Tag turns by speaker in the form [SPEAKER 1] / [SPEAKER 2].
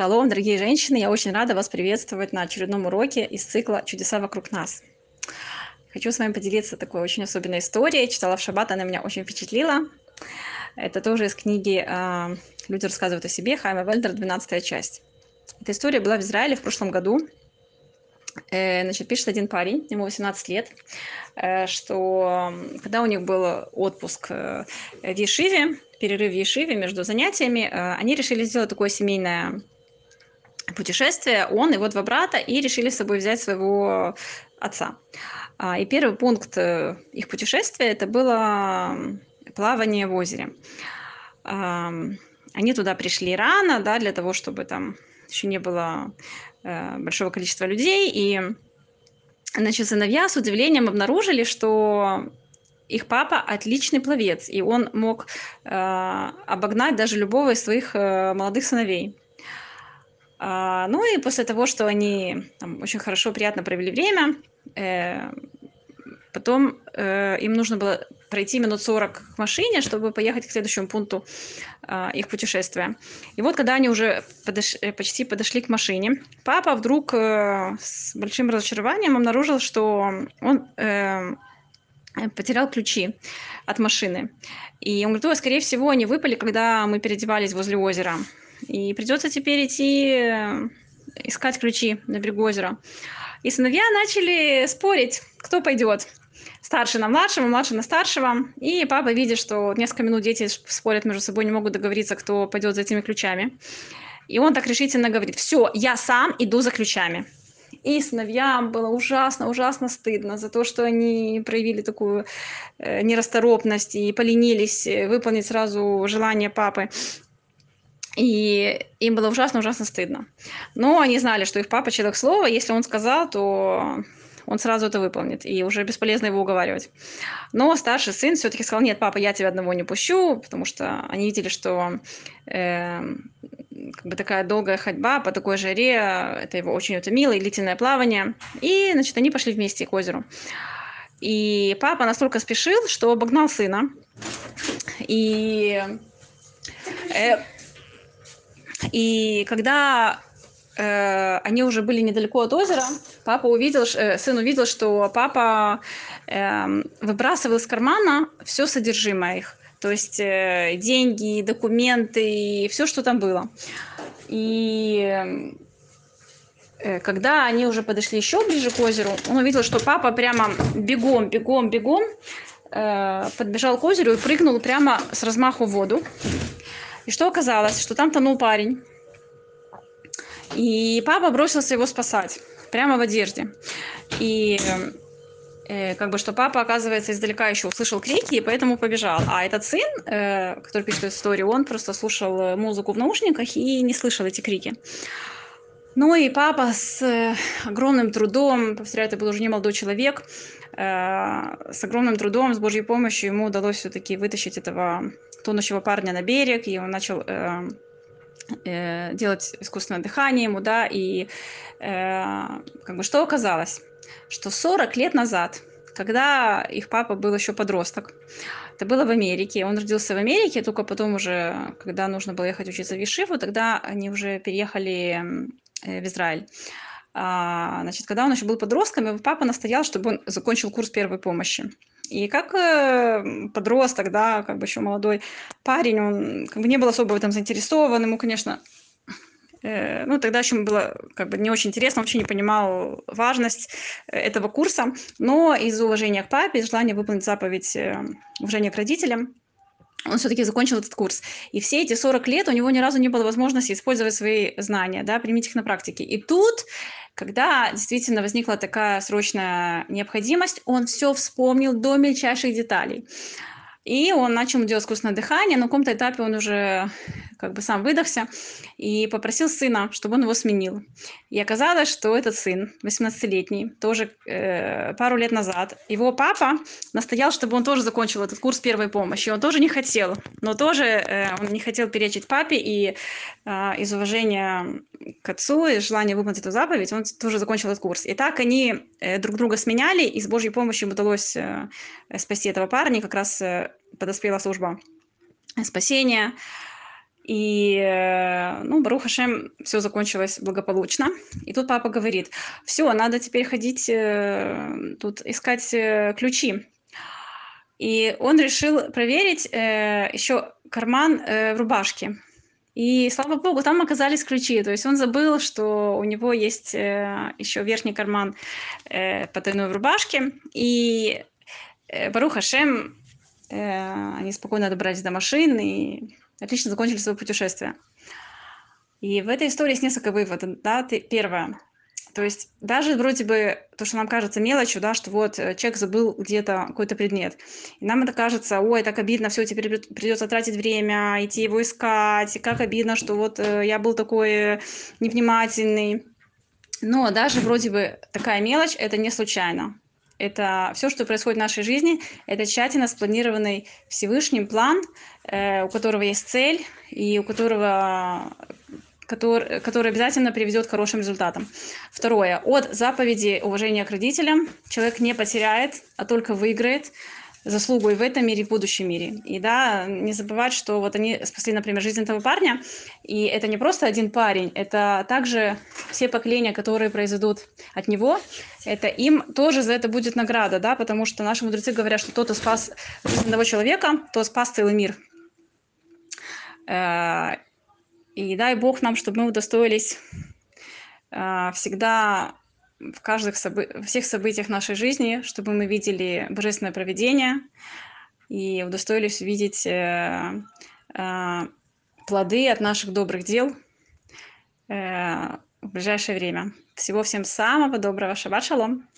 [SPEAKER 1] Шалом, дорогие женщины! Я очень рада вас приветствовать на очередном уроке из цикла «Чудеса вокруг нас». Хочу с вами поделиться такой очень особенной историей. Читала в шаббат, она меня очень впечатлила. Это тоже из книги а, «Люди рассказывают о себе» Хайма Вельдер, 12 часть. Эта история была в Израиле в прошлом году. Э, значит, пишет один парень, ему 18 лет, э, что когда у них был отпуск э, в Ешиве, перерыв в Ешиве между занятиями, они решили сделать такое семейное путешествие, он и вот два брата, и решили с собой взять своего отца. А, и первый пункт их путешествия – это было плавание в озере. Они туда пришли рано, да, для того, чтобы там еще не было Э, большого количества людей, и значит, сыновья с удивлением обнаружили, что их папа отличный пловец, и он мог э, обогнать даже любого из своих э, молодых сыновей. А, ну и после того, что они там, очень хорошо, приятно провели время, э, потом э, им нужно было пройти минут 40 к машине, чтобы поехать к следующему пункту э, их путешествия. И вот когда они уже подош... Э, почти подошли к машине, папа вдруг э, с большим разочарованием обнаружил, что он э, потерял ключи от машины. И он говорит, скорее всего, они выпали, когда мы переодевались возле озера. И придется теперь идти э, искать ключи на берегу озера. И сыновья начали спорить, кто пойдет старший на младшего, младший на старшего. И папа, видит, что несколько минут дети спорят между собой, не могут договориться, кто пойдет за этими ключами. И он так решительно говорит, все, я сам иду за ключами. И сыновьям было ужасно, ужасно стыдно за то, что они проявили такую э, нерасторопность и поленились э, выполнить сразу желание папы. И им было ужасно, ужасно стыдно. Но они знали, что их папа человек слова, если он сказал, то он сразу это выполнит, и уже бесполезно его уговаривать. Но старший сын все-таки сказал, нет, папа, я тебя одного не пущу, потому что они видели, что э, как бы такая долгая ходьба по такой жаре, это его очень утомило, и длительное плавание. И, значит, они пошли вместе к озеру. И папа настолько спешил, что обогнал сына. И, э, и когда э, они уже были недалеко от озера, папа увидел, э, сын увидел, что папа э, выбрасывал из кармана все содержимое их. То есть э, деньги, документы, все, что там было. И э, когда они уже подошли еще ближе к озеру, он увидел, что папа прямо бегом, бегом, бегом э, подбежал к озеру и прыгнул прямо с размаху в воду. И что оказалось? Что там тонул парень. И папа бросился его спасать, прямо в одежде. И э, как бы что папа, оказывается, издалека еще услышал крики, и поэтому побежал. А этот сын, э, который пишет эту историю, он просто слушал музыку в наушниках и не слышал эти крики. Ну и папа с э, огромным трудом, повторяю, это был уже не молодой человек, э, с огромным трудом, с Божьей помощью ему удалось все-таки вытащить этого тонущего парня на берег, и он начал э, э, делать искусственное дыхание ему, да, и э, как бы что оказалось? Что 40 лет назад, когда их папа был еще подросток, это было в Америке, он родился в Америке, только потом уже, когда нужно было ехать учиться в Ешиву, тогда они уже переехали э, в Израиль. А, значит, когда он еще был подростком, его папа настоял, чтобы он закончил курс первой помощи. И как э, подросток, да, как бы еще молодой парень, он как бы не был особо в этом заинтересован, ему, конечно, э, ну, тогда еще было как бы не очень интересно, вообще не понимал важность э, этого курса, но из уважения к папе, из желания выполнить заповедь уважения к родителям, он все-таки закончил этот курс. И все эти 40 лет у него ни разу не было возможности использовать свои знания, да, применить их на практике. И тут, когда действительно возникла такая срочная необходимость, он все вспомнил до мельчайших деталей. И он начал делать искусственное дыхание, на каком-то этапе он уже как бы сам выдохся и попросил сына, чтобы он его сменил. И оказалось, что этот сын, 18-летний, тоже э, пару лет назад, его папа настоял, чтобы он тоже закончил этот курс первой помощи. Он тоже не хотел, но тоже э, он не хотел перечить папе, и э, из уважения к отцу, из желания выполнить эту заповедь, он тоже закончил этот курс. И так они э, друг друга сменяли, и с Божьей помощью им удалось э, спасти этого парня, как раз э, подоспела служба спасения. И, э, ну, Барух Хашем, все закончилось благополучно. И тут папа говорит, все, надо теперь ходить, э, тут искать э, ключи. И он решил проверить еще карман в рубашке. И, слава богу, там оказались ключи. То есть он забыл, что у него есть еще верхний карман потайной в рубашке. И Барух Хашем, они спокойно добрались до машины, и отлично закончили свое путешествие. И в этой истории есть несколько выводов. Да? Ты, первое. То есть даже вроде бы то, что нам кажется мелочью, да, что вот э, человек забыл где-то какой-то предмет. И нам это кажется, ой, так обидно, все, теперь придется тратить время, идти его искать, и как обидно, что вот э, я был такой э, невнимательный. Но даже вроде бы такая мелочь, это не случайно. Это все, что происходит в нашей жизни, это тщательно спланированный Всевышним план, э, у которого есть цель и у которого который, который обязательно приведет к хорошим результатам. Второе. От заповеди уважения к родителям человек не потеряет, а только выиграет заслугу и в этом мире, и в будущем мире. И да, не забывать, что вот они спасли, например, жизнь этого парня, и это не просто один парень, это также все поколения, которые произойдут от него, это им тоже за это будет награда, да, потому что наши мудрецы говорят, что тот, кто спас жизнь одного человека, то спас целый мир. Э, и дай Бог нам, чтобы мы удостоились э, всегда в каждых собы- всех событиях нашей жизни, чтобы мы видели божественное проведение и удостоились увидеть э, э, плоды от наших добрых дел э, в ближайшее время. Всего всем самого доброго. Шаббат шалом.